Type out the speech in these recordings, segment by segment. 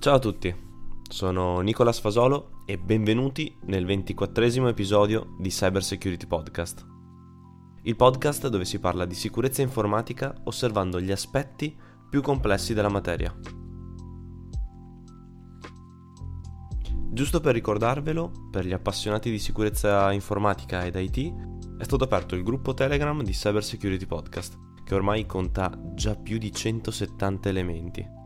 Ciao a tutti, sono Nicola Sfasolo e benvenuti nel ventiquattresimo episodio di Cyber Security Podcast. Il podcast dove si parla di sicurezza informatica osservando gli aspetti più complessi della materia. Giusto per ricordarvelo, per gli appassionati di sicurezza informatica ed IT, è stato aperto il gruppo Telegram di Cyber Security Podcast, che ormai conta già più di 170 elementi.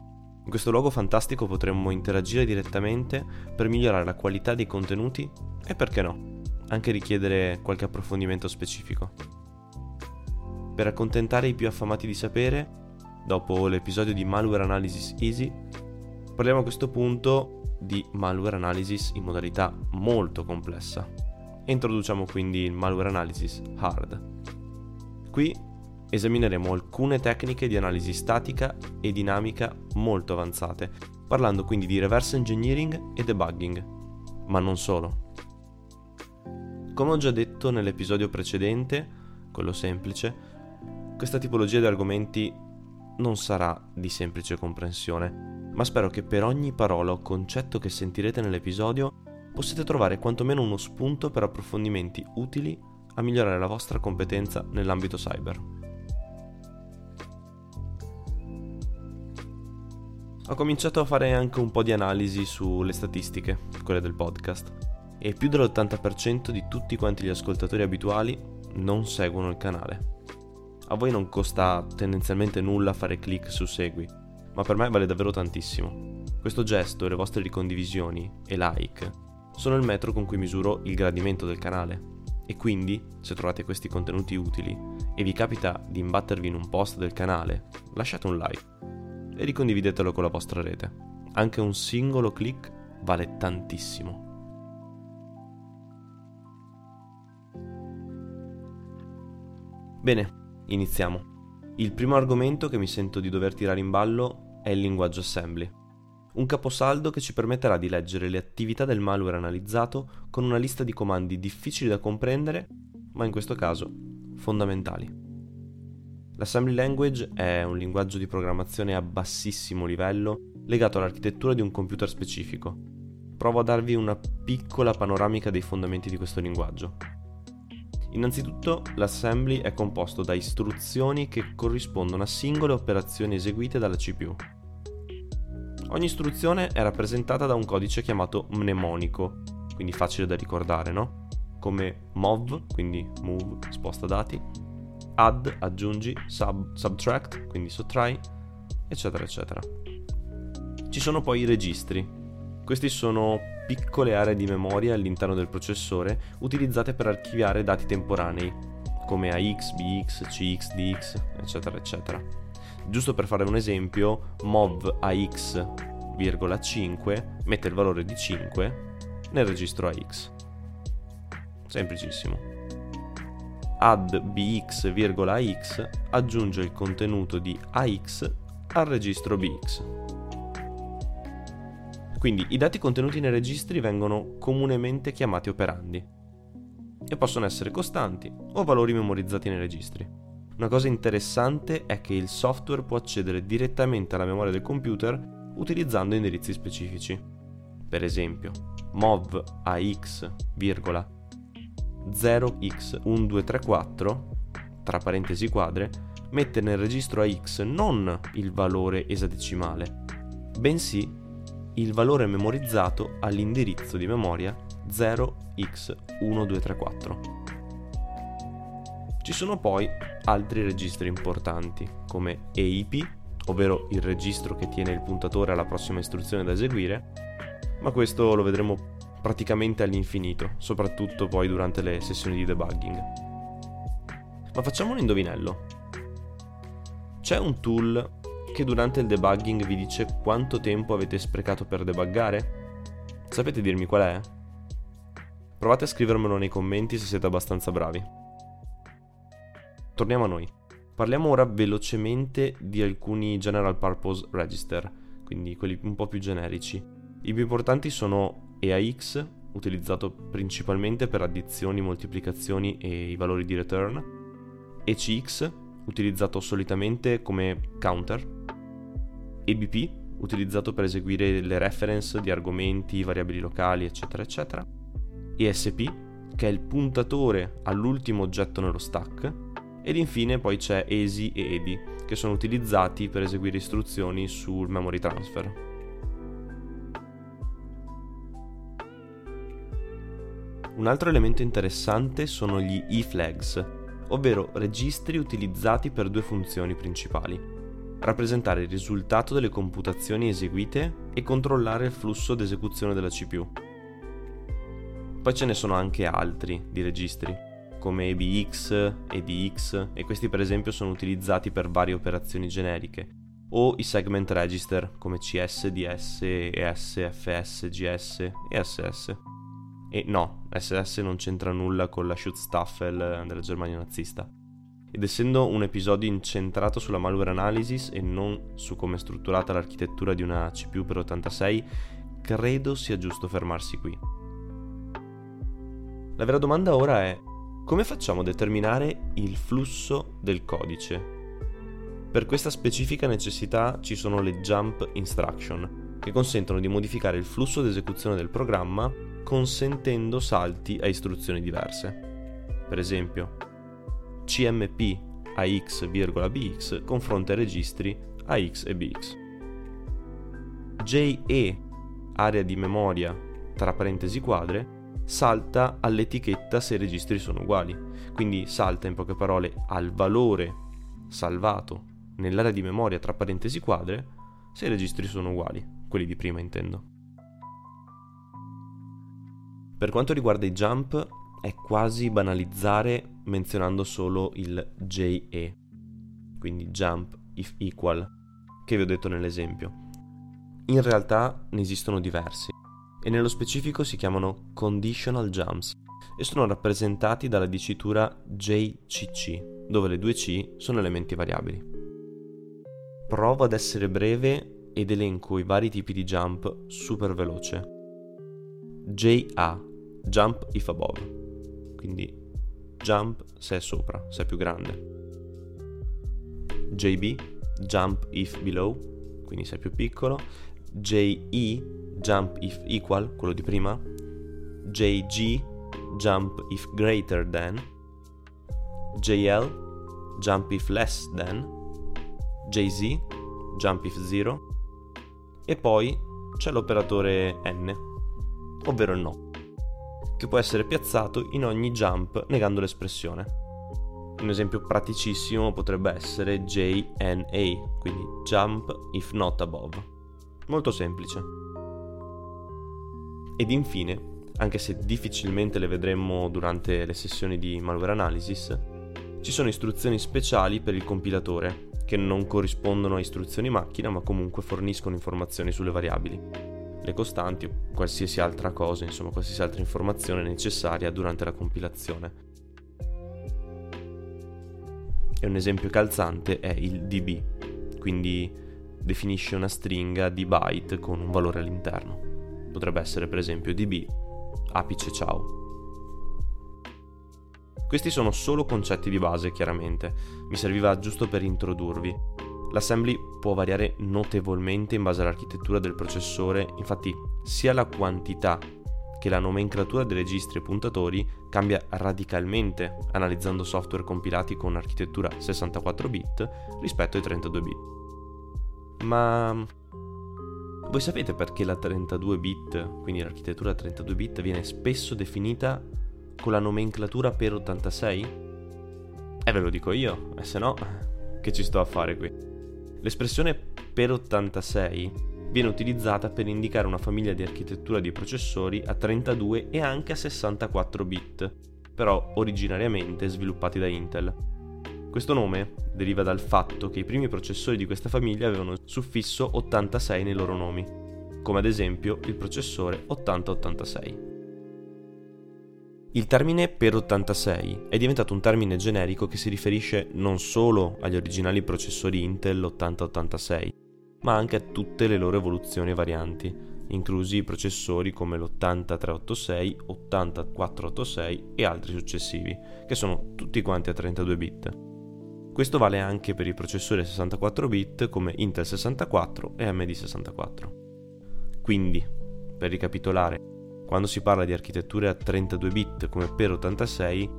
In questo luogo fantastico potremmo interagire direttamente per migliorare la qualità dei contenuti e perché no, anche richiedere qualche approfondimento specifico. Per accontentare i più affamati di sapere, dopo l'episodio di Malware Analysis Easy, parliamo a questo punto di Malware Analysis in modalità molto complessa introduciamo quindi il Malware Analysis Hard. Qui esamineremo alcune tecniche di analisi statica e dinamica molto avanzate, parlando quindi di reverse engineering e debugging, ma non solo. Come ho già detto nell'episodio precedente, quello semplice, questa tipologia di argomenti non sarà di semplice comprensione, ma spero che per ogni parola o concetto che sentirete nell'episodio possiate trovare quantomeno uno spunto per approfondimenti utili a migliorare la vostra competenza nell'ambito cyber. Ho cominciato a fare anche un po' di analisi sulle statistiche, quelle del podcast, e più dell'80% di tutti quanti gli ascoltatori abituali non seguono il canale. A voi non costa tendenzialmente nulla fare click su segui, ma per me vale davvero tantissimo. Questo gesto le vostre ricondivisioni e like sono il metro con cui misuro il gradimento del canale. E quindi, se trovate questi contenuti utili e vi capita di imbattervi in un post del canale, lasciate un like e ricondividetelo con la vostra rete. Anche un singolo click vale tantissimo. Bene, iniziamo. Il primo argomento che mi sento di dover tirare in ballo è il linguaggio assembly. Un caposaldo che ci permetterà di leggere le attività del malware analizzato con una lista di comandi difficili da comprendere, ma in questo caso fondamentali. L'assembly language è un linguaggio di programmazione a bassissimo livello legato all'architettura di un computer specifico. Provo a darvi una piccola panoramica dei fondamenti di questo linguaggio. Innanzitutto, l'assembly è composto da istruzioni che corrispondono a singole operazioni eseguite dalla CPU. Ogni istruzione è rappresentata da un codice chiamato mnemonico, quindi facile da ricordare, no? Come mov, quindi move, sposta dati, add, aggiungi, sub, subtract, quindi sottrai, eccetera, eccetera. Ci sono poi i registri. Questi sono piccole aree di memoria all'interno del processore utilizzate per archiviare dati temporanei, come AX, BX, CX, DX, eccetera, eccetera. Giusto per fare un esempio, mov AX,5 mette il valore di 5 nel registro AX. Semplicissimo add bx,x aggiunge il contenuto di ax al registro bx. Quindi i dati contenuti nei registri vengono comunemente chiamati operandi e possono essere costanti o valori memorizzati nei registri. Una cosa interessante è che il software può accedere direttamente alla memoria del computer utilizzando indirizzi specifici. Per esempio, mov ax, 0x1234, tra parentesi quadre, mette nel registro AX non il valore esadecimale, bensì il valore memorizzato all'indirizzo di memoria 0x1234. Ci sono poi altri registri importanti come EIP, ovvero il registro che tiene il puntatore alla prossima istruzione da eseguire, ma questo lo vedremo praticamente all'infinito, soprattutto poi durante le sessioni di debugging. Ma facciamo un indovinello. C'è un tool che durante il debugging vi dice quanto tempo avete sprecato per debuggare? Sapete dirmi qual è? Provate a scrivermelo nei commenti se siete abbastanza bravi. Torniamo a noi. Parliamo ora velocemente di alcuni General Purpose Register, quindi quelli un po' più generici. I più importanti sono EAX, utilizzato principalmente per addizioni, moltiplicazioni e i valori di return, ECX, utilizzato solitamente come counter, EBP, utilizzato per eseguire le reference di argomenti, variabili locali, eccetera, eccetera. ESP, che è il puntatore all'ultimo oggetto nello stack. Ed infine poi c'è ESI e EDI, che sono utilizzati per eseguire istruzioni sul memory transfer. Un altro elemento interessante sono gli e-flags, ovvero registri utilizzati per due funzioni principali. Rappresentare il risultato delle computazioni eseguite e controllare il flusso d'esecuzione della CPU. Poi ce ne sono anche altri di registri, come EBX, EDX, e questi per esempio sono utilizzati per varie operazioni generiche, o i segment register come CS, DS, ES, FS, GS e SS. E no, SS non c'entra nulla con la Schutzstaffel della Germania nazista. Ed essendo un episodio incentrato sulla malware analysis e non su come è strutturata l'architettura di una CPU per 86, credo sia giusto fermarsi qui. La vera domanda ora è come facciamo a determinare il flusso del codice? Per questa specifica necessità ci sono le jump instruction, che consentono di modificare il flusso d'esecuzione del programma consentendo salti a istruzioni diverse. Per esempio, CMP a x,bx confronta i registri a x e bx. JE, area di memoria tra parentesi quadre, salta all'etichetta se i registri sono uguali, quindi salta in poche parole al valore salvato nell'area di memoria tra parentesi quadre se i registri sono uguali, quelli di prima intendo. Per quanto riguarda i jump, è quasi banalizzare menzionando solo il JE, quindi jump if equal, che vi ho detto nell'esempio. In realtà ne esistono diversi e nello specifico si chiamano conditional jumps e sono rappresentati dalla dicitura JCC, dove le due C sono elementi variabili. Provo ad essere breve ed elenco i vari tipi di jump super veloce. JA jump if above, quindi jump se è sopra, se è più grande. JB, jump if below, quindi se è più piccolo. JE, jump if equal, quello di prima. JG, jump if greater than. JL, jump if less than. JZ, jump if zero. E poi c'è l'operatore N, ovvero il no che può essere piazzato in ogni jump negando l'espressione. Un esempio praticissimo potrebbe essere JNA, quindi jump if not above. Molto semplice. Ed infine, anche se difficilmente le vedremo durante le sessioni di malware analysis, ci sono istruzioni speciali per il compilatore, che non corrispondono a istruzioni macchina ma comunque forniscono informazioni sulle variabili le costanti o qualsiasi altra cosa, insomma qualsiasi altra informazione necessaria durante la compilazione. E un esempio calzante è il db, quindi definisce una stringa di byte con un valore all'interno. Potrebbe essere per esempio db apice ciao. Questi sono solo concetti di base, chiaramente, mi serviva giusto per introdurvi L'assembly può variare notevolmente in base all'architettura del processore, infatti sia la quantità che la nomenclatura dei registri e puntatori cambia radicalmente analizzando software compilati con architettura 64 bit rispetto ai 32 bit. Ma voi sapete perché la 32 bit, quindi l'architettura 32 bit, viene spesso definita con la nomenclatura per 86? E eh, ve lo dico io, e se no, che ci sto a fare qui? L'espressione per 86 viene utilizzata per indicare una famiglia di architettura di processori a 32 e anche a 64 bit, però originariamente sviluppati da Intel. Questo nome deriva dal fatto che i primi processori di questa famiglia avevano suffisso 86 nei loro nomi, come ad esempio il processore 8086. Il termine per 86 è diventato un termine generico che si riferisce non solo agli originali processori Intel 8086, ma anche a tutte le loro evoluzioni e varianti, inclusi i processori come l'8386, 8486 e altri successivi, che sono tutti quanti a 32 bit. Questo vale anche per i processori 64 bit come Intel 64 e AMD 64. Quindi, per ricapitolare, quando si parla di architetture a 32 bit come per 86,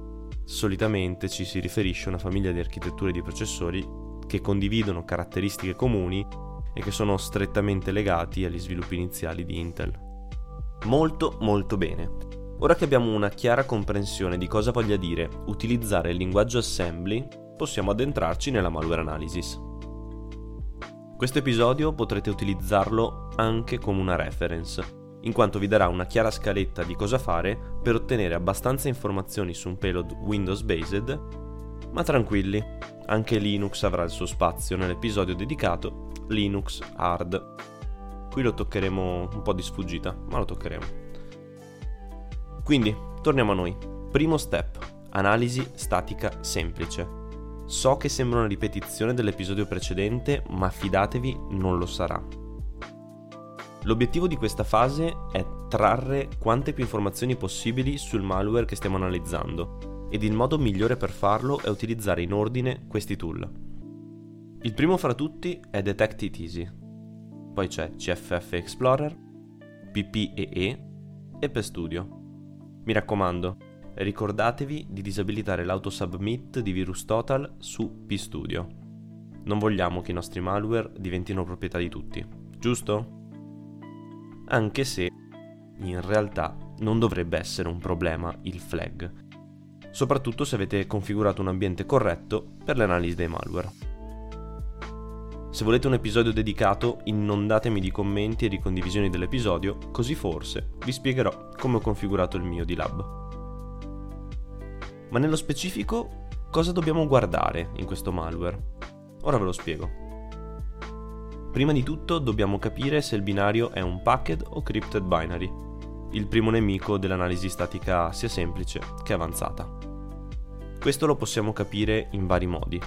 solitamente ci si riferisce a una famiglia di architetture di processori che condividono caratteristiche comuni e che sono strettamente legati agli sviluppi iniziali di Intel. Molto molto bene. Ora che abbiamo una chiara comprensione di cosa voglia dire utilizzare il linguaggio assembly, possiamo addentrarci nella malware analysis. Questo episodio potrete utilizzarlo anche come una reference, in quanto vi darà una chiara scaletta di cosa fare per ottenere abbastanza informazioni su un payload Windows based, ma tranquilli, anche Linux avrà il suo spazio nell'episodio dedicato Linux Hard. Qui lo toccheremo un po' di sfuggita, ma lo toccheremo. Quindi, torniamo a noi. Primo step, analisi statica semplice. So che sembra una ripetizione dell'episodio precedente, ma fidatevi, non lo sarà. L'obiettivo di questa fase è trarre quante più informazioni possibili sul malware che stiamo analizzando ed il modo migliore per farlo è utilizzare in ordine questi tool. Il primo fra tutti è Detect It Easy, poi c'è CFF Explorer, PPEE e PStudio. Mi raccomando, ricordatevi di disabilitare l'autosubmit di VirusTotal su PStudio. Non vogliamo che i nostri malware diventino proprietà di tutti, giusto? Anche se, in realtà, non dovrebbe essere un problema il flag, soprattutto se avete configurato un ambiente corretto per l'analisi dei malware. Se volete un episodio dedicato, inondatemi di commenti e di condivisioni dell'episodio, così forse vi spiegherò come ho configurato il mio di lab. Ma nello specifico, cosa dobbiamo guardare in questo malware? Ora ve lo spiego. Prima di tutto dobbiamo capire se il binario è un packed o crypted binary, il primo nemico dell'analisi statica sia semplice che avanzata. Questo lo possiamo capire in vari modi,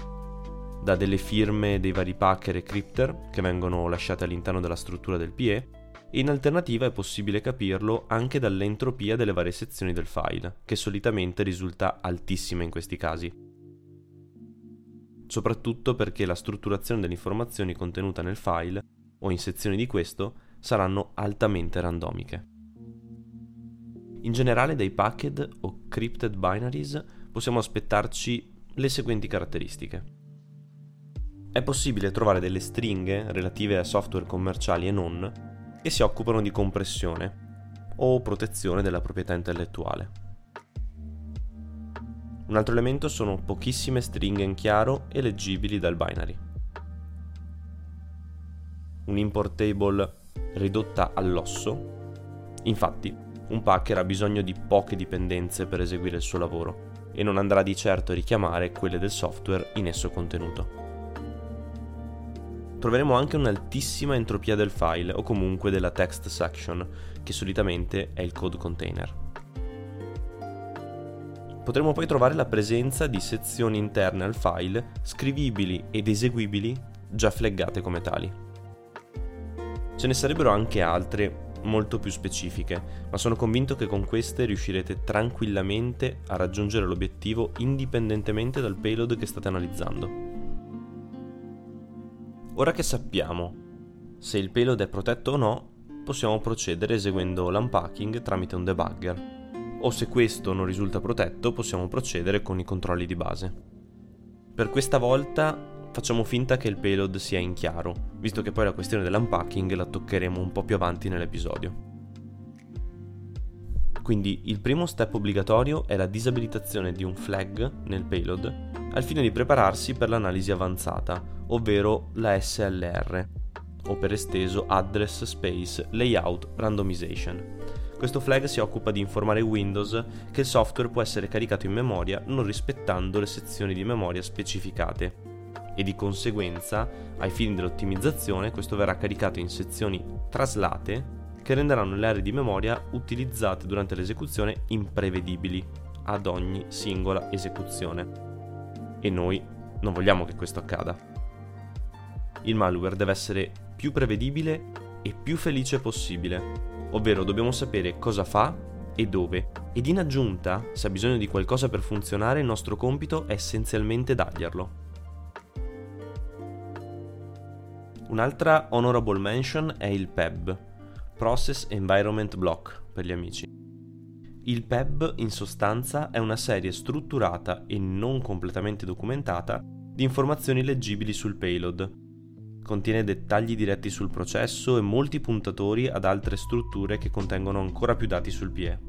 da delle firme dei vari packer e crypter che vengono lasciate all'interno della struttura del PE, e in alternativa è possibile capirlo anche dall'entropia delle varie sezioni del file, che solitamente risulta altissima in questi casi. Soprattutto perché la strutturazione delle informazioni contenute nel file o in sezioni di questo saranno altamente randomiche. In generale dai packed o crypted binaries possiamo aspettarci le seguenti caratteristiche. È possibile trovare delle stringhe relative a software commerciali e non che si occupano di compressione o protezione della proprietà intellettuale. Un altro elemento sono pochissime stringhe in chiaro e leggibili dal binary. Un import table ridotta all'osso. Infatti, un packer ha bisogno di poche dipendenze per eseguire il suo lavoro e non andrà di certo a richiamare quelle del software in esso contenuto troveremo anche un'altissima entropia del file o comunque della text section, che solitamente è il code container. Potremo poi trovare la presenza di sezioni interne al file scrivibili ed eseguibili già flaggate come tali. Ce ne sarebbero anche altre molto più specifiche, ma sono convinto che con queste riuscirete tranquillamente a raggiungere l'obiettivo indipendentemente dal payload che state analizzando. Ora che sappiamo se il payload è protetto o no, possiamo procedere eseguendo l'unpacking tramite un debugger. O se questo non risulta protetto, possiamo procedere con i controlli di base. Per questa volta facciamo finta che il payload sia in chiaro, visto che poi la questione dell'unpacking la toccheremo un po' più avanti nell'episodio. Quindi il primo step obbligatorio è la disabilitazione di un flag nel payload al fine di prepararsi per l'analisi avanzata, ovvero la SLR, o per esteso Address Space Layout Randomization. Questo flag si occupa di informare Windows che il software può essere caricato in memoria non rispettando le sezioni di memoria specificate. E di conseguenza, ai fini dell'ottimizzazione, questo verrà caricato in sezioni traslate che renderanno le aree di memoria utilizzate durante l'esecuzione imprevedibili ad ogni singola esecuzione. E noi non vogliamo che questo accada. Il malware deve essere più prevedibile e più felice possibile, ovvero dobbiamo sapere cosa fa e dove. Ed in aggiunta, se ha bisogno di qualcosa per funzionare, il nostro compito è essenzialmente darglielo. Un'altra honorable mention è il PEB, Process Environment Block per gli amici. Il PEB in sostanza è una serie strutturata e non completamente documentata di informazioni leggibili sul payload, Contiene dettagli diretti sul processo e molti puntatori ad altre strutture che contengono ancora più dati sul PE.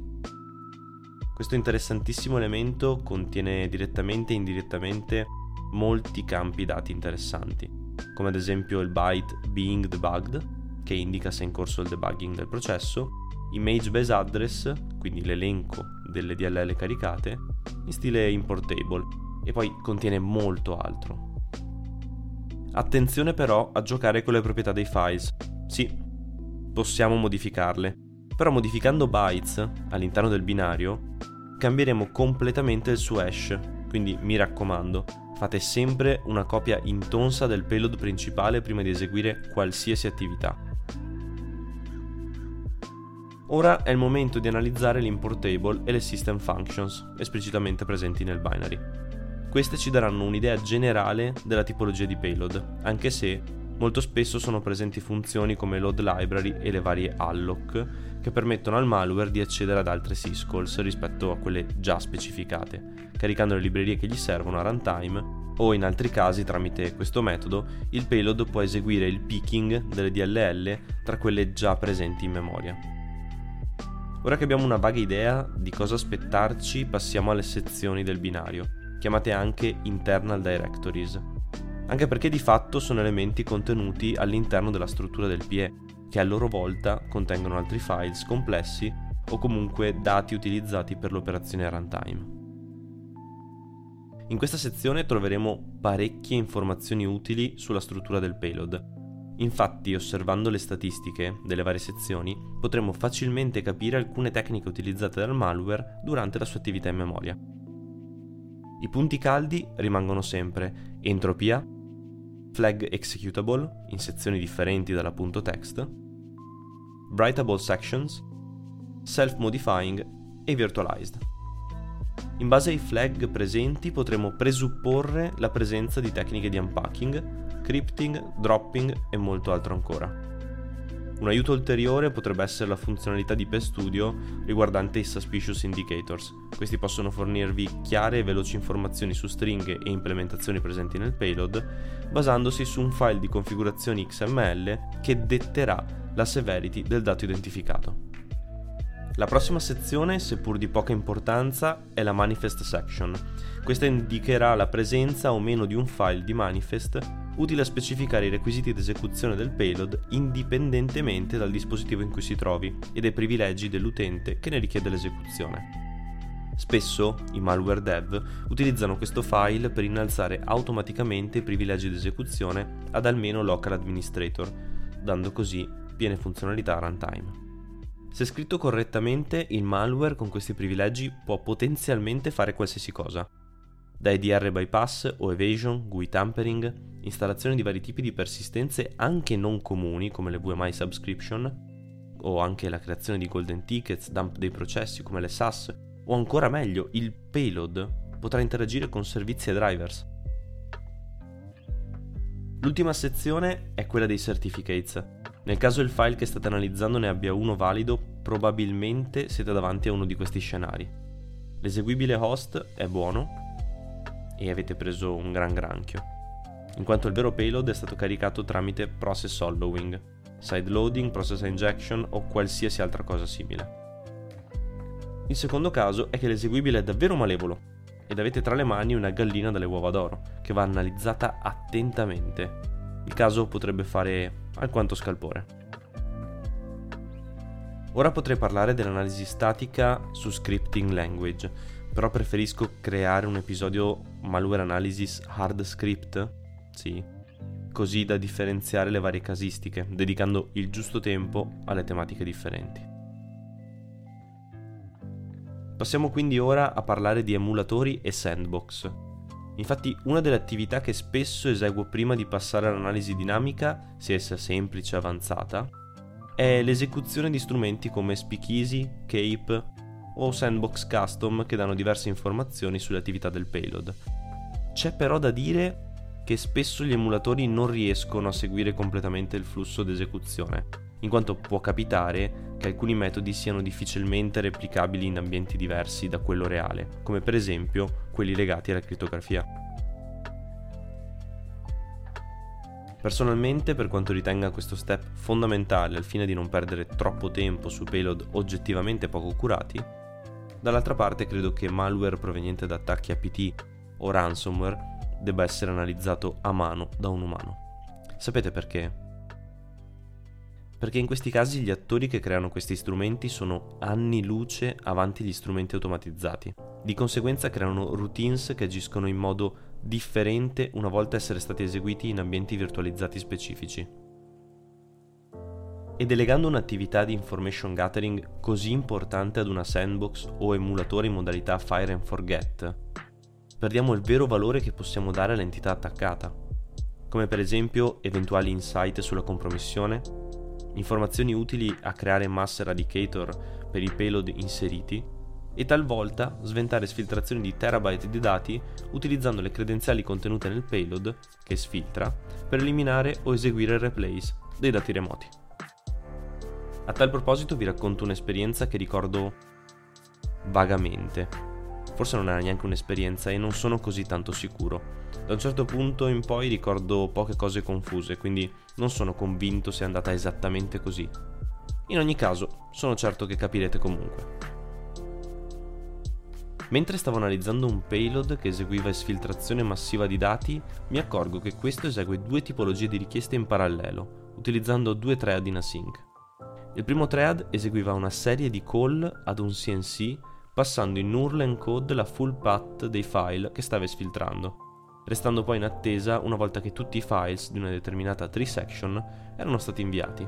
Questo interessantissimo elemento contiene direttamente e indirettamente molti campi dati interessanti, come ad esempio il byte being debugged, che indica se è in corso il debugging del processo, image base address, quindi l'elenco delle DLL caricate, in stile importable, e poi contiene molto altro. Attenzione però a giocare con le proprietà dei files. Sì, possiamo modificarle, però modificando bytes all'interno del binario cambieremo completamente il suo hash, quindi mi raccomando, fate sempre una copia intonsa del payload principale prima di eseguire qualsiasi attività. Ora è il momento di analizzare l'import table e le system functions esplicitamente presenti nel binary. Queste ci daranno un'idea generale della tipologia di payload, anche se molto spesso sono presenti funzioni come load library e le varie alloc che permettono al malware di accedere ad altre syscalls rispetto a quelle già specificate, caricando le librerie che gli servono a runtime o in altri casi tramite questo metodo il payload può eseguire il picking delle DLL tra quelle già presenti in memoria. Ora che abbiamo una vaga idea di cosa aspettarci, passiamo alle sezioni del binario, chiamate anche internal directories, anche perché di fatto sono elementi contenuti all'interno della struttura del PE, che a loro volta contengono altri files complessi o comunque dati utilizzati per l'operazione runtime. In questa sezione troveremo parecchie informazioni utili sulla struttura del payload, Infatti, osservando le statistiche delle varie sezioni, potremo facilmente capire alcune tecniche utilizzate dal malware durante la sua attività in memoria. I punti caldi rimangono sempre entropia, flag executable in sezioni differenti dalla punto text, writable sections, self-modifying e virtualized. In base ai flag presenti potremo presupporre la presenza di tecniche di unpacking scripting, dropping e molto altro ancora. Un aiuto ulteriore potrebbe essere la funzionalità di PStudio riguardante i Suspicious Indicators. Questi possono fornirvi chiare e veloci informazioni su stringhe e implementazioni presenti nel payload, basandosi su un file di configurazioni XML che detterà la severity del dato identificato. La prossima sezione, seppur di poca importanza, è la manifest section. Questa indicherà la presenza o meno di un file di manifest utile a specificare i requisiti di esecuzione del payload indipendentemente dal dispositivo in cui si trovi e dai privilegi dell'utente che ne richiede l'esecuzione. Spesso i malware dev utilizzano questo file per innalzare automaticamente i privilegi di esecuzione ad almeno local administrator, dando così piene funzionalità a runtime. Se scritto correttamente, il malware con questi privilegi può potenzialmente fare qualsiasi cosa, da EDR bypass o evasion, GUI tampering, installazione di vari tipi di persistenze anche non comuni come le VMI subscription, o anche la creazione di golden tickets, dump dei processi come le SAS, o ancora meglio, il payload potrà interagire con servizi e drivers. L'ultima sezione è quella dei certificates. Nel caso il file che state analizzando ne abbia uno valido, probabilmente siete davanti a uno di questi scenari. L'eseguibile host è buono, e avete preso un gran granchio, in quanto il vero payload è stato caricato tramite process hollowing, sideloading, process injection o qualsiasi altra cosa simile. Il secondo caso è che l'eseguibile è davvero malevolo ed avete tra le mani una gallina dalle uova d'oro che va analizzata attentamente. Il caso potrebbe fare alquanto scalpore. Ora potrei parlare dell'analisi statica su scripting language, però preferisco creare un episodio malware analysis hard script, sì, così da differenziare le varie casistiche, dedicando il giusto tempo alle tematiche differenti. Passiamo quindi ora a parlare di emulatori e sandbox. Infatti una delle attività che spesso eseguo prima di passare all'analisi dinamica, sia essa semplice o avanzata, è l'esecuzione di strumenti come Speakeasy, Cape o sandbox custom che danno diverse informazioni sulle attività del payload. C'è però da dire che spesso gli emulatori non riescono a seguire completamente il flusso d'esecuzione, in quanto può capitare che alcuni metodi siano difficilmente replicabili in ambienti diversi da quello reale, come per esempio quelli legati alla crittografia. Personalmente, per quanto ritenga questo step fondamentale al fine di non perdere troppo tempo su payload oggettivamente poco curati, dall'altra parte credo che malware proveniente da attacchi APT o ransomware debba essere analizzato a mano da un umano. Sapete perché? Perché in questi casi gli attori che creano questi strumenti sono anni luce avanti gli strumenti automatizzati. Di conseguenza creano routines che agiscono in modo differente una volta essere stati eseguiti in ambienti virtualizzati specifici. E delegando un'attività di information gathering così importante ad una sandbox o emulatore in modalità fire and forget, perdiamo il vero valore che possiamo dare all'entità attaccata, come per esempio eventuali insight sulla compromissione, informazioni utili a creare mass eradicator per i payload inseriti e talvolta sventare sfiltrazioni di terabyte di dati utilizzando le credenziali contenute nel payload, che sfiltra, per eliminare o eseguire replays dei dati remoti. A tal proposito vi racconto un'esperienza che ricordo vagamente. Forse non era neanche un'esperienza e non sono così tanto sicuro. Da un certo punto in poi ricordo poche cose confuse, quindi non sono convinto sia andata esattamente così. In ogni caso, sono certo che capirete comunque. Mentre stavo analizzando un payload che eseguiva esfiltrazione massiva di dati, mi accorgo che questo esegue due tipologie di richieste in parallelo, utilizzando due thread in async. Il primo thread eseguiva una serie di call ad un CNC passando in URL encode la full path dei file che stava esfiltrando, restando poi in attesa una volta che tutti i files di una determinata tree section erano stati inviati.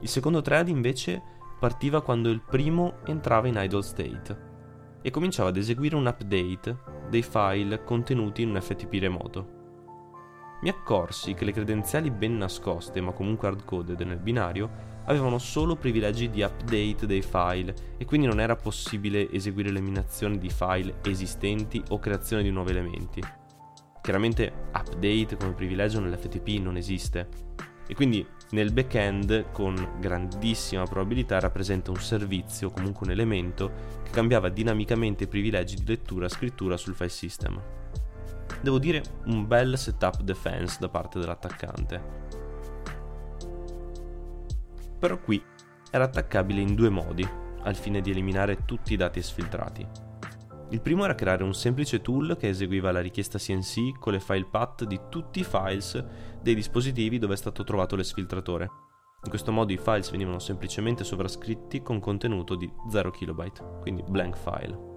Il secondo thread invece partiva quando il primo entrava in idle state e cominciava ad eseguire un update dei file contenuti in un FTP remoto. Mi accorsi che le credenziali ben nascoste, ma comunque hardcoded nel binario, avevano solo privilegi di update dei file e quindi non era possibile eseguire l'eliminazione di file esistenti o creazione di nuovi elementi. Chiaramente update come privilegio nell'FTP non esiste e quindi nel backend con grandissima probabilità rappresenta un servizio comunque un elemento che cambiava dinamicamente i privilegi di lettura e scrittura sul file system. Devo dire un bel setup defense da parte dell'attaccante. Però qui era attaccabile in due modi, al fine di eliminare tutti i dati esfiltrati. Il primo era creare un semplice tool che eseguiva la richiesta CNC con le file path di tutti i files dei dispositivi dove è stato trovato l'esfiltratore. In questo modo i files venivano semplicemente sovrascritti con contenuto di 0 KB, quindi blank file.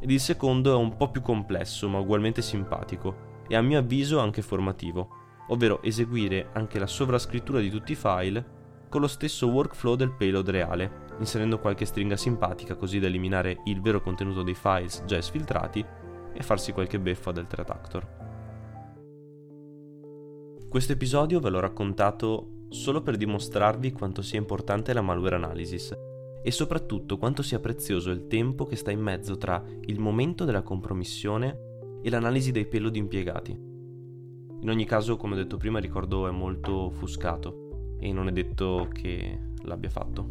Ed il secondo è un po' più complesso ma ugualmente simpatico e a mio avviso anche formativo, ovvero eseguire anche la sovrascrittura di tutti i file con lo stesso workflow del payload reale, inserendo qualche stringa simpatica così da eliminare il vero contenuto dei files già esfiltrati e farsi qualche beffa del threat actor. Questo episodio ve l'ho raccontato solo per dimostrarvi quanto sia importante la malware analysis e soprattutto quanto sia prezioso il tempo che sta in mezzo tra il momento della compromissione e l'analisi dei payload impiegati. In ogni caso, come ho detto prima, ricordo è molto offuscato e non è detto che l'abbia fatto.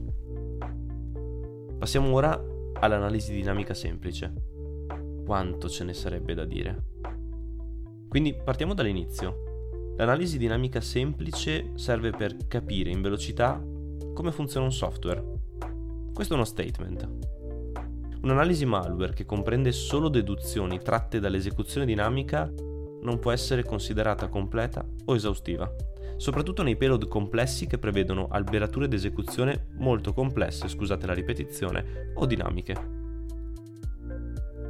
Passiamo ora all'analisi dinamica semplice. Quanto ce ne sarebbe da dire? Quindi partiamo dall'inizio. L'analisi dinamica semplice serve per capire in velocità come funziona un software. Questo è uno statement. Un'analisi malware che comprende solo deduzioni tratte dall'esecuzione dinamica non può essere considerata completa o esaustiva soprattutto nei payload complessi che prevedono alberature d'esecuzione molto complesse, scusate la ripetizione, o dinamiche.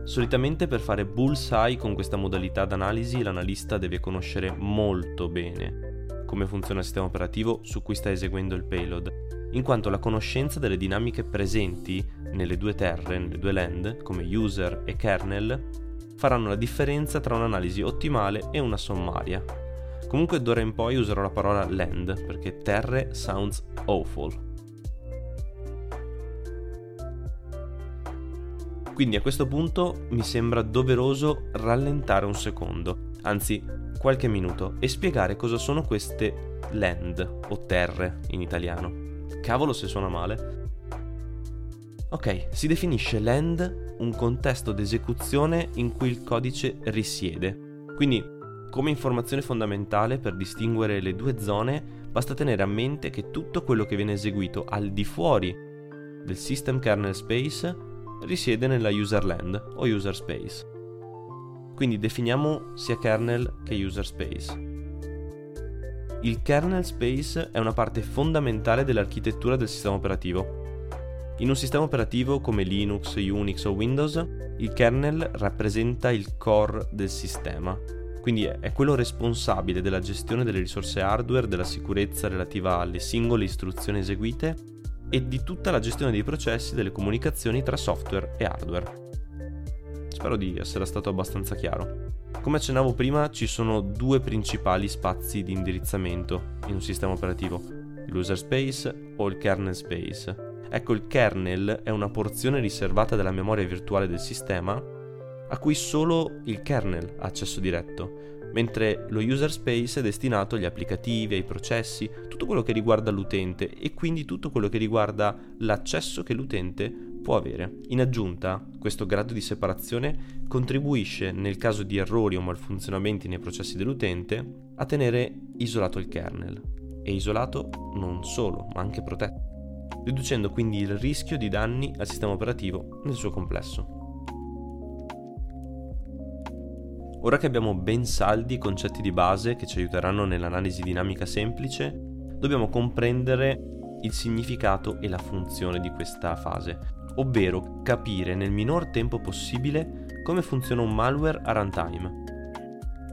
Solitamente per fare bullseye con questa modalità d'analisi l'analista deve conoscere molto bene come funziona il sistema operativo su cui sta eseguendo il payload, in quanto la conoscenza delle dinamiche presenti nelle due terre, nelle due land, come user e kernel, faranno la differenza tra un'analisi ottimale e una sommaria, Comunque d'ora in poi userò la parola land perché terre sounds awful. Quindi a questo punto mi sembra doveroso rallentare un secondo, anzi qualche minuto, e spiegare cosa sono queste land o terre in italiano. Cavolo se suona male. Ok, si definisce land un contesto d'esecuzione in cui il codice risiede. Quindi, come informazione fondamentale per distinguere le due zone, basta tenere a mente che tutto quello che viene eseguito al di fuori del system kernel space risiede nella user land o user space. Quindi definiamo sia kernel che user space. Il kernel space è una parte fondamentale dell'architettura del sistema operativo. In un sistema operativo come Linux, Unix o Windows, il kernel rappresenta il core del sistema, quindi è quello responsabile della gestione delle risorse hardware, della sicurezza relativa alle singole istruzioni eseguite e di tutta la gestione dei processi delle comunicazioni tra software e hardware. Spero di essere stato abbastanza chiaro. Come accennavo prima, ci sono due principali spazi di indirizzamento in un sistema operativo, l'user space o il kernel space. Ecco, il kernel è una porzione riservata della memoria virtuale del sistema a cui solo il kernel ha accesso diretto, mentre lo user space è destinato agli applicativi, ai processi, tutto quello che riguarda l'utente e quindi tutto quello che riguarda l'accesso che l'utente può avere. In aggiunta, questo grado di separazione contribuisce, nel caso di errori o malfunzionamenti nei processi dell'utente, a tenere isolato il kernel. E isolato non solo, ma anche protetto riducendo quindi il rischio di danni al sistema operativo nel suo complesso. Ora che abbiamo ben saldi i concetti di base che ci aiuteranno nell'analisi dinamica semplice, dobbiamo comprendere il significato e la funzione di questa fase, ovvero capire nel minor tempo possibile come funziona un malware a runtime,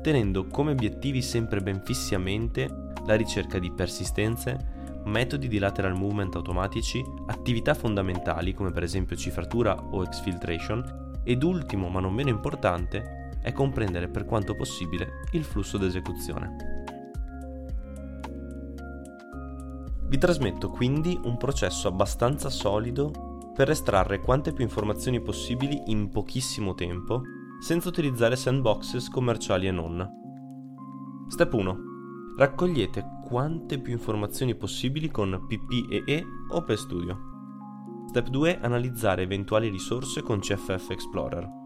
tenendo come obiettivi sempre ben fissi a mente la ricerca di persistenze, metodi di lateral movement automatici, attività fondamentali come per esempio cifratura o exfiltration ed ultimo ma non meno importante è comprendere per quanto possibile il flusso d'esecuzione. Vi trasmetto quindi un processo abbastanza solido per estrarre quante più informazioni possibili in pochissimo tempo senza utilizzare sandboxes commerciali e non. Step 1. Raccogliete quante più informazioni possibili con PPEE o PStudio. Step 2. Analizzare eventuali risorse con CFF Explorer.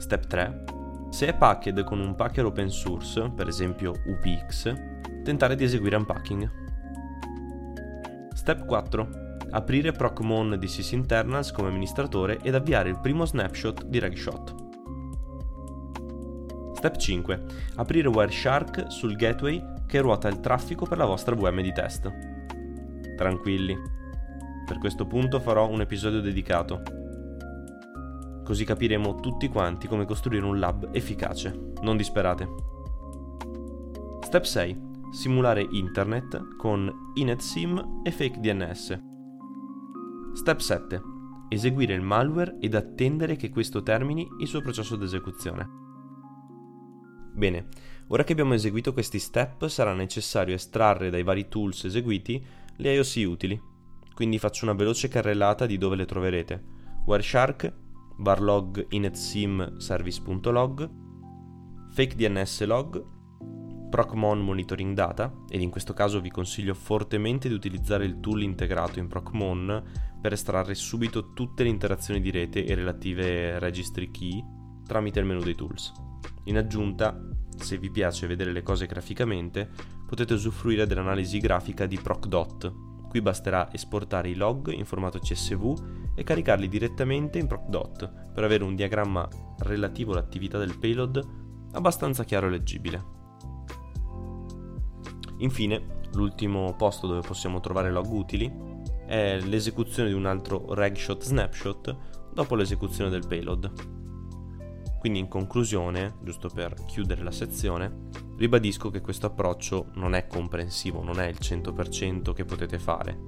Step 3. Se è packed con un packer open source, per esempio UPX, tentare di eseguire unpacking. Step 4. Aprire Procmon di sysinternals come amministratore ed avviare il primo snapshot di Regshot. Step 5. Aprire Wireshark sul gateway che ruota il traffico per la vostra VM di test. Tranquilli, per questo punto farò un episodio dedicato, così capiremo tutti quanti come costruire un lab efficace. Non disperate. Step 6. Simulare internet con InetSim e Fake DNS. Step 7. Eseguire il malware ed attendere che questo termini il suo processo di esecuzione. Bene, ora che abbiamo eseguito questi step sarà necessario estrarre dai vari tools eseguiti le IOC utili. Quindi faccio una veloce carrellata di dove le troverete. Wireshark, varlog inetsim service.log, fake DNS log, Procmon monitoring data, ed in questo caso vi consiglio fortemente di utilizzare il tool integrato in Procmon per estrarre subito tutte le interazioni di rete e relative registry key tramite il menu dei tools. In aggiunta, se vi piace vedere le cose graficamente, potete usufruire dell'analisi grafica di ProcDot. Qui basterà esportare i log in formato CSV e caricarli direttamente in ProcDot per avere un diagramma relativo all'attività del payload abbastanza chiaro e leggibile. Infine, l'ultimo posto dove possiamo trovare log utili è l'esecuzione di un altro regshot snapshot dopo l'esecuzione del payload. Quindi in conclusione, giusto per chiudere la sezione, ribadisco che questo approccio non è comprensivo, non è il 100% che potete fare,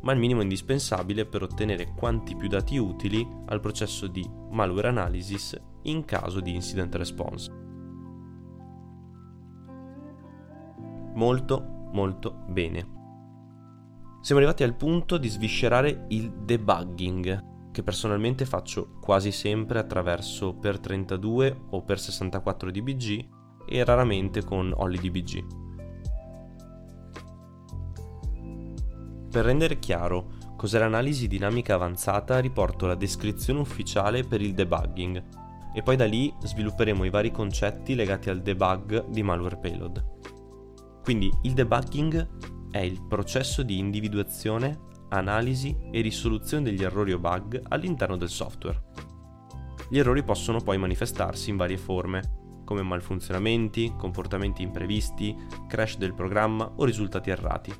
ma il minimo indispensabile per ottenere quanti più dati utili al processo di malware analysis in caso di incident response. Molto, molto bene. Siamo arrivati al punto di sviscerare il debugging, che personalmente faccio quasi sempre attraverso per 32 o per 64 dbg e raramente con OllyDBG. Per rendere chiaro cos'è l'analisi dinamica avanzata riporto la descrizione ufficiale per il debugging e poi da lì svilupperemo i vari concetti legati al debug di malware payload. Quindi il debugging è il processo di individuazione, analisi e risoluzione degli errori o bug all'interno del software. Gli errori possono poi manifestarsi in varie forme, come malfunzionamenti, comportamenti imprevisti, crash del programma o risultati errati.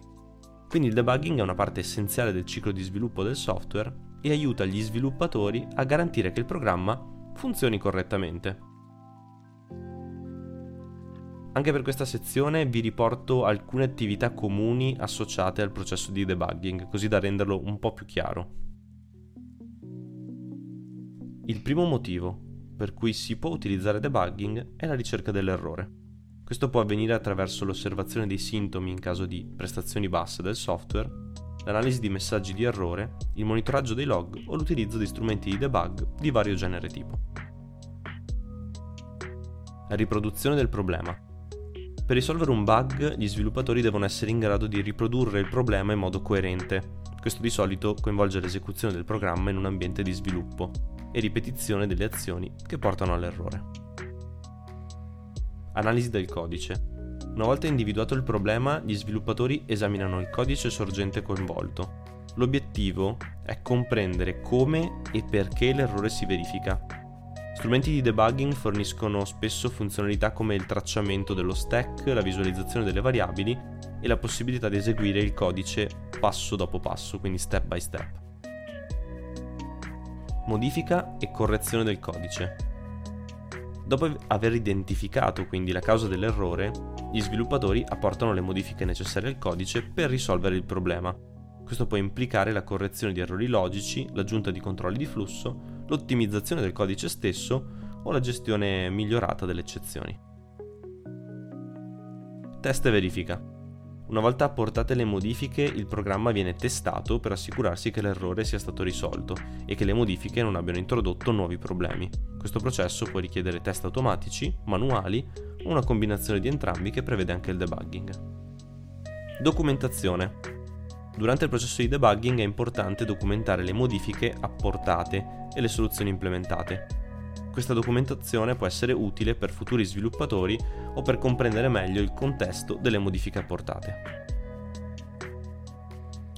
Quindi il debugging è una parte essenziale del ciclo di sviluppo del software e aiuta gli sviluppatori a garantire che il programma funzioni correttamente. Anche per questa sezione vi riporto alcune attività comuni associate al processo di debugging, così da renderlo un po' più chiaro. Il primo motivo per cui si può utilizzare debugging è la ricerca dell'errore. Questo può avvenire attraverso l'osservazione dei sintomi in caso di prestazioni basse del software, l'analisi di messaggi di errore, il monitoraggio dei log o l'utilizzo di strumenti di debug di vario genere tipo. La riproduzione del problema. Per risolvere un bug, gli sviluppatori devono essere in grado di riprodurre il problema in modo coerente. Questo di solito coinvolge l'esecuzione del programma in un ambiente di sviluppo e ripetizione delle azioni che portano all'errore. Analisi del codice. Una volta individuato il problema, gli sviluppatori esaminano il codice sorgente coinvolto. L'obiettivo è comprendere come e perché l'errore si verifica. Strumenti di debugging forniscono spesso funzionalità come il tracciamento dello stack, la visualizzazione delle variabili e la possibilità di eseguire il codice passo dopo passo, quindi step by step. Modifica e correzione del codice. Dopo aver identificato quindi la causa dell'errore, gli sviluppatori apportano le modifiche necessarie al codice per risolvere il problema. Questo può implicare la correzione di errori logici, l'aggiunta di controlli di flusso, l'ottimizzazione del codice stesso o la gestione migliorata delle eccezioni. Test e verifica. Una volta apportate le modifiche, il programma viene testato per assicurarsi che l'errore sia stato risolto e che le modifiche non abbiano introdotto nuovi problemi. Questo processo può richiedere test automatici, manuali o una combinazione di entrambi che prevede anche il debugging. Documentazione. Durante il processo di debugging è importante documentare le modifiche apportate e le soluzioni implementate. Questa documentazione può essere utile per futuri sviluppatori o per comprendere meglio il contesto delle modifiche apportate.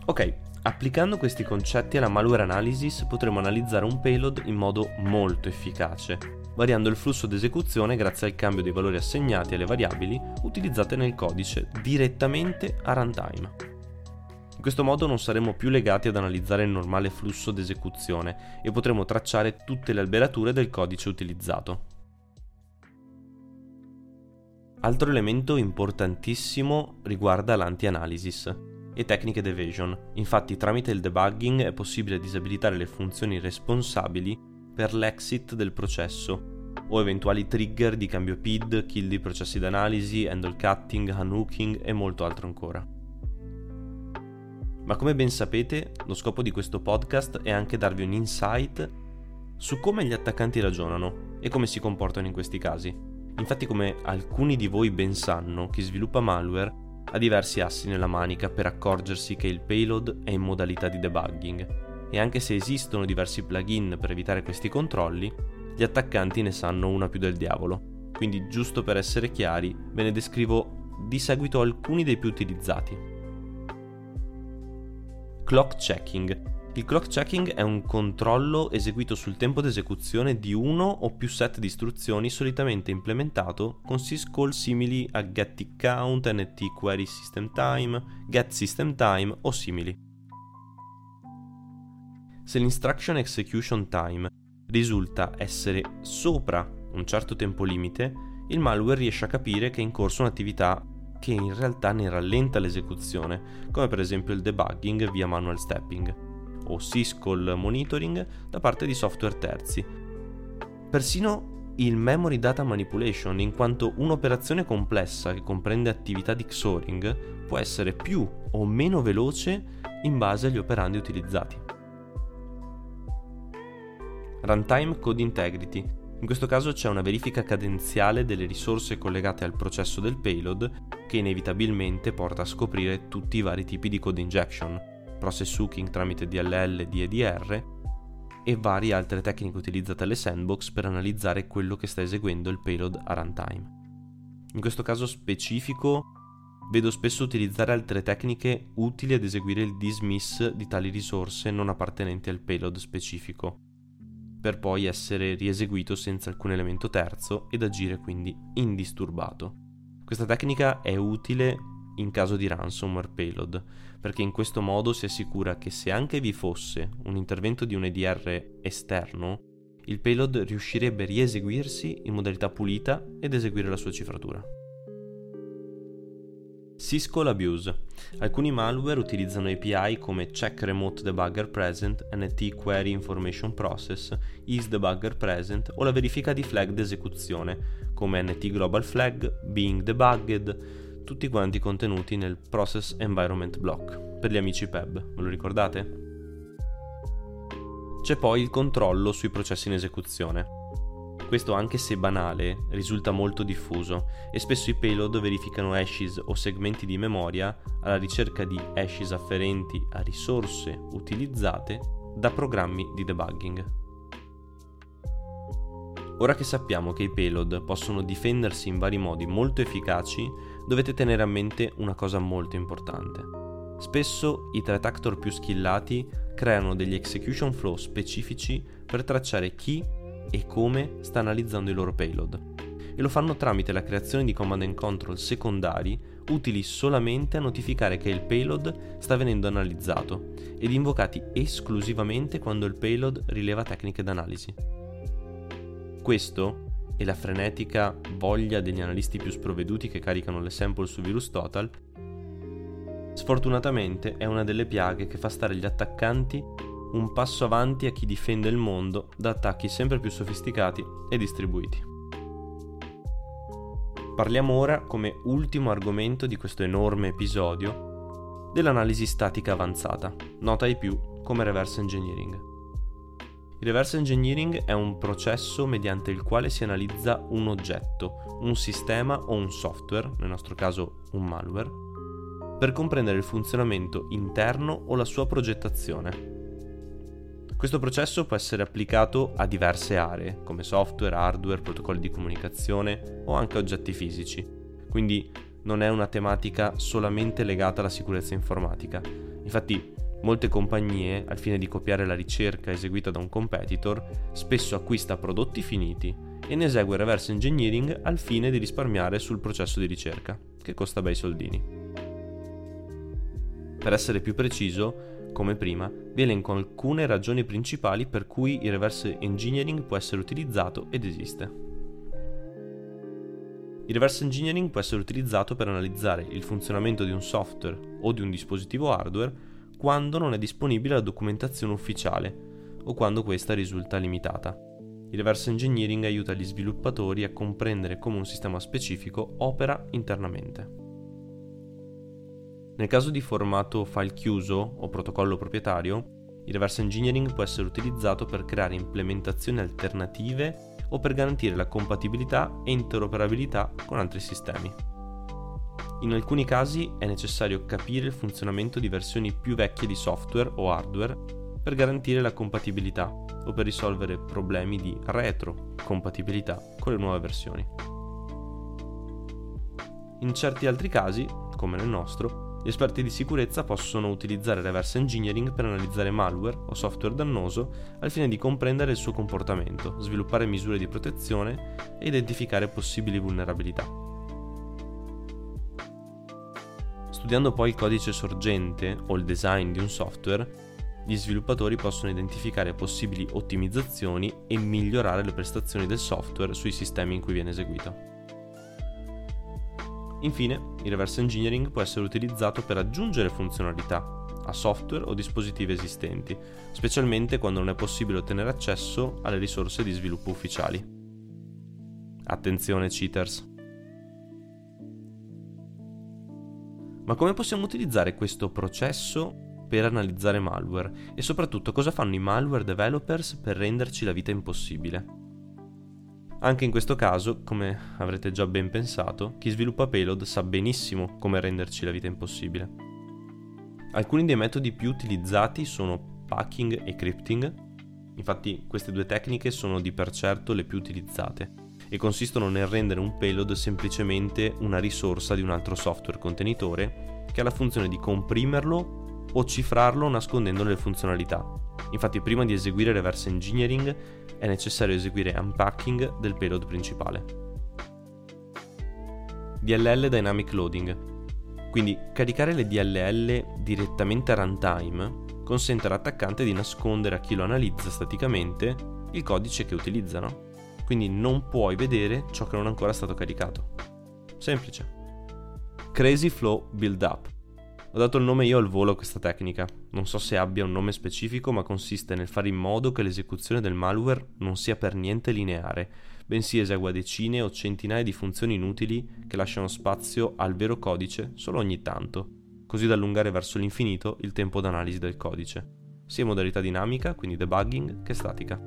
Ok, applicando questi concetti alla malware analysis potremo analizzare un payload in modo molto efficace, variando il flusso d'esecuzione grazie al cambio dei valori assegnati alle variabili utilizzate nel codice direttamente a runtime. In questo modo non saremo più legati ad analizzare il normale flusso d'esecuzione e potremo tracciare tutte le alberature del codice utilizzato. Altro elemento importantissimo riguarda l'anti-analysis e tecniche d'evasion. Infatti tramite il debugging è possibile disabilitare le funzioni responsabili per l'exit del processo o eventuali trigger di cambio PID, kill di processi d'analisi, handle cutting, unhooking e molto altro ancora. Ma come ben sapete, lo scopo di questo podcast è anche darvi un insight su come gli attaccanti ragionano e come si comportano in questi casi. Infatti, come alcuni di voi ben sanno, chi sviluppa malware ha diversi assi nella manica per accorgersi che il payload è in modalità di debugging e anche se esistono diversi plugin per evitare questi controlli, gli attaccanti ne sanno una più del diavolo. Quindi, giusto per essere chiari, ve ne descrivo di seguito alcuni dei più utilizzati. Clock checking. Il clock checking è un controllo eseguito sul tempo d'esecuzione di uno o più set di istruzioni solitamente implementato con syscall simili a getTickCount, ntQuerySystemTime, getSystemTime o simili. Se l'instruction execution time risulta essere sopra un certo tempo limite, il malware riesce a capire che è in corso un'attività che in realtà ne rallenta l'esecuzione, come per esempio il debugging via manual stepping o syscall monitoring da parte di software terzi. Persino il memory data manipulation, in quanto un'operazione complessa che comprende attività di XORing può essere più o meno veloce in base agli operandi utilizzati. Runtime Code Integrity. In questo caso c'è una verifica cadenziale delle risorse collegate al processo del payload che inevitabilmente porta a scoprire tutti i vari tipi di code injection, process hooking tramite DLL, DEDR e varie altre tecniche utilizzate alle sandbox per analizzare quello che sta eseguendo il payload a runtime. In questo caso specifico vedo spesso utilizzare altre tecniche utili ad eseguire il dismiss di tali risorse non appartenenti al payload specifico, per poi essere rieseguito senza alcun elemento terzo ed agire quindi indisturbato. Questa tecnica è utile in caso di ransomware payload, perché in questo modo si assicura che se anche vi fosse un intervento di un EDR esterno, il payload riuscirebbe a rieseguirsi in modalità pulita ed eseguire la sua cifratura. Syscall Abuse. Alcuni malware utilizzano API come Check Remote Debugger Present, NT Query Information Process, Is Debugger Present o la verifica di flag d'esecuzione come NT Global Flag, Being Debugged, tutti quanti contenuti nel Process Environment Block. Per gli amici PEB, ve lo ricordate? C'è poi il controllo sui processi in esecuzione. Questo anche se banale risulta molto diffuso e spesso i payload verificano hashes o segmenti di memoria alla ricerca di hashes afferenti a risorse utilizzate da programmi di debugging. Ora che sappiamo che i payload possono difendersi in vari modi molto efficaci, dovete tenere a mente una cosa molto importante. Spesso i threat actor più skillati creano degli execution flow specifici per tracciare chi e come sta analizzando i loro payload. E lo fanno tramite la creazione di command and control secondari utili solamente a notificare che il payload sta venendo analizzato ed invocati esclusivamente quando il payload rileva tecniche d'analisi. Questo e la frenetica voglia degli analisti più sprovveduti che caricano le sample su Virus Total, sfortunatamente è una delle piaghe che fa stare gli attaccanti un passo avanti a chi difende il mondo da attacchi sempre più sofisticati e distribuiti. Parliamo ora, come ultimo argomento di questo enorme episodio, dell'analisi statica avanzata, nota ai più come reverse engineering. Il reverse engineering è un processo mediante il quale si analizza un oggetto, un sistema o un software, nel nostro caso un malware, per comprendere il funzionamento interno o la sua progettazione, questo processo può essere applicato a diverse aree, come software, hardware, protocolli di comunicazione o anche oggetti fisici. Quindi non è una tematica solamente legata alla sicurezza informatica. Infatti, molte compagnie, al fine di copiare la ricerca eseguita da un competitor, spesso acquista prodotti finiti e ne esegue reverse engineering al fine di risparmiare sul processo di ricerca, che costa bei soldini. Per essere più preciso, come prima, vi elenco alcune ragioni principali per cui il reverse engineering può essere utilizzato ed esiste. Il reverse engineering può essere utilizzato per analizzare il funzionamento di un software o di un dispositivo hardware quando non è disponibile la documentazione ufficiale o quando questa risulta limitata. Il reverse engineering aiuta gli sviluppatori a comprendere come un sistema specifico opera internamente. Nel caso di formato file chiuso o protocollo proprietario, il reverse engineering può essere utilizzato per creare implementazioni alternative o per garantire la compatibilità e interoperabilità con altri sistemi. In alcuni casi è necessario capire il funzionamento di versioni più vecchie di software o hardware per garantire la compatibilità o per risolvere problemi di retrocompatibilità con le nuove versioni. In certi altri casi, come nel nostro, gli esperti di sicurezza possono utilizzare reverse engineering per analizzare malware o software dannoso al fine di comprendere il suo comportamento, sviluppare misure di protezione e identificare possibili vulnerabilità. Studiando poi il codice sorgente o il design di un software, gli sviluppatori possono identificare possibili ottimizzazioni e migliorare le prestazioni del software sui sistemi in cui viene eseguito. Infine, il reverse engineering può essere utilizzato per aggiungere funzionalità a software o dispositivi esistenti, specialmente quando non è possibile ottenere accesso alle risorse di sviluppo ufficiali. Attenzione cheaters! Ma come possiamo utilizzare questo processo per analizzare malware e soprattutto cosa fanno i malware developers per renderci la vita impossibile. Anche in questo caso, come avrete già ben pensato, chi sviluppa payload sa benissimo come renderci la vita impossibile. Alcuni dei metodi più utilizzati sono packing e crypting, infatti queste due tecniche sono di per certo le più utilizzate e consistono nel rendere un payload semplicemente una risorsa di un altro software contenitore che ha la funzione di comprimerlo o cifrarlo nascondendo le funzionalità. Infatti prima di eseguire reverse engineering è necessario eseguire unpacking del payload principale. DLL Dynamic Loading. Quindi caricare le DLL direttamente a runtime consente all'attaccante di nascondere a chi lo analizza staticamente il codice che utilizzano quindi non puoi vedere ciò che non è ancora stato caricato. Semplice. Crazy Flow Build Up. Ho dato il nome io al volo a questa tecnica. Non so se abbia un nome specifico, ma consiste nel fare in modo che l'esecuzione del malware non sia per niente lineare, bensì esegua decine o centinaia di funzioni inutili che lasciano spazio al vero codice solo ogni tanto, così da allungare verso l'infinito il tempo d'analisi del codice, sia in modalità dinamica, quindi debugging, che statica.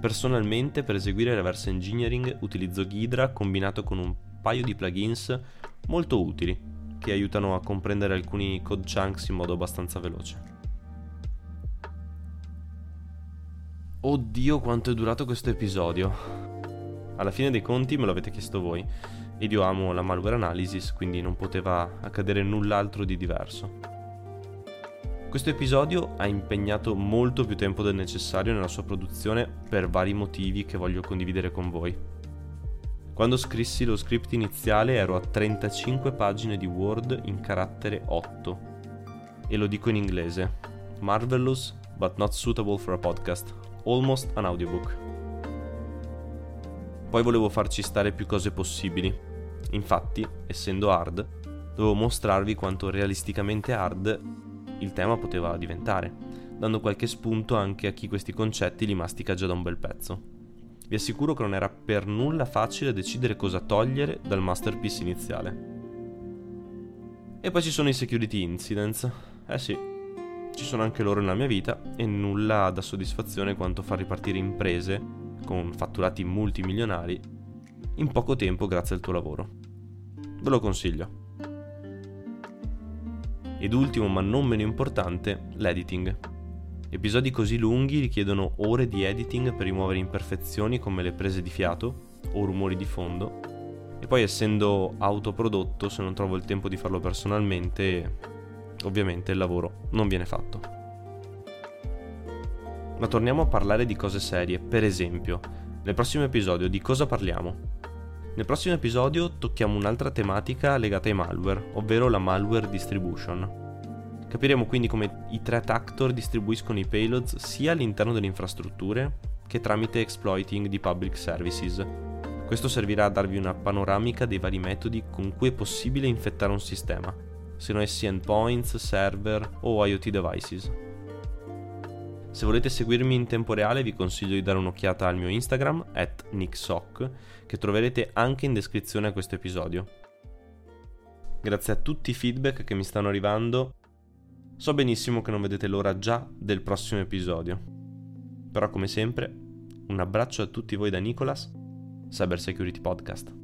Personalmente per eseguire reverse engineering utilizzo Ghidra combinato con un paio di plugins molto utili che aiutano a comprendere alcuni code chunks in modo abbastanza veloce. Oddio quanto è durato questo episodio. Alla fine dei conti me lo avete chiesto voi ed io amo la malware analysis quindi non poteva accadere null'altro di diverso. Questo episodio ha impegnato molto più tempo del necessario nella sua produzione per vari motivi che voglio condividere con voi. Quando scrissi lo script iniziale ero a 35 pagine di Word in carattere 8 e lo dico in inglese. Marvelous but not suitable for a podcast. Almost an audiobook. Poi volevo farci stare più cose possibili. Infatti, essendo hard, dovevo mostrarvi quanto realisticamente hard il tema poteva diventare, dando qualche spunto anche a chi questi concetti li mastica già da un bel pezzo. Vi assicuro che non era per nulla facile decidere cosa togliere dal masterpiece iniziale. E poi ci sono i security incidents. Eh sì, ci sono anche loro nella mia vita e nulla dà soddisfazione quanto far ripartire imprese con fatturati multimilionari in poco tempo grazie al tuo lavoro. Ve lo consiglio. Ed ultimo ma non meno importante, l'editing. Episodi così lunghi richiedono ore di editing per rimuovere imperfezioni come le prese di fiato o rumori di fondo. E poi essendo autoprodotto, se non trovo il tempo di farlo personalmente, ovviamente il lavoro non viene fatto. Ma torniamo a parlare di cose serie, per esempio, nel prossimo episodio di cosa parliamo? Nel prossimo episodio tocchiamo un'altra tematica legata ai malware, ovvero la malware distribution. Capiremo quindi come i threat actor distribuiscono i payloads sia all'interno delle infrastrutture che tramite exploiting di public services. Questo servirà a darvi una panoramica dei vari metodi con cui è possibile infettare un sistema, siano essi endpoints, server o IoT devices. Se volete seguirmi in tempo reale vi consiglio di dare un'occhiata al mio Instagram, at nicksock, che troverete anche in descrizione a questo episodio. Grazie a tutti i feedback che mi stanno arrivando, so benissimo che non vedete l'ora già del prossimo episodio. Però come sempre, un abbraccio a tutti voi da Nicolas, Cyber Security Podcast.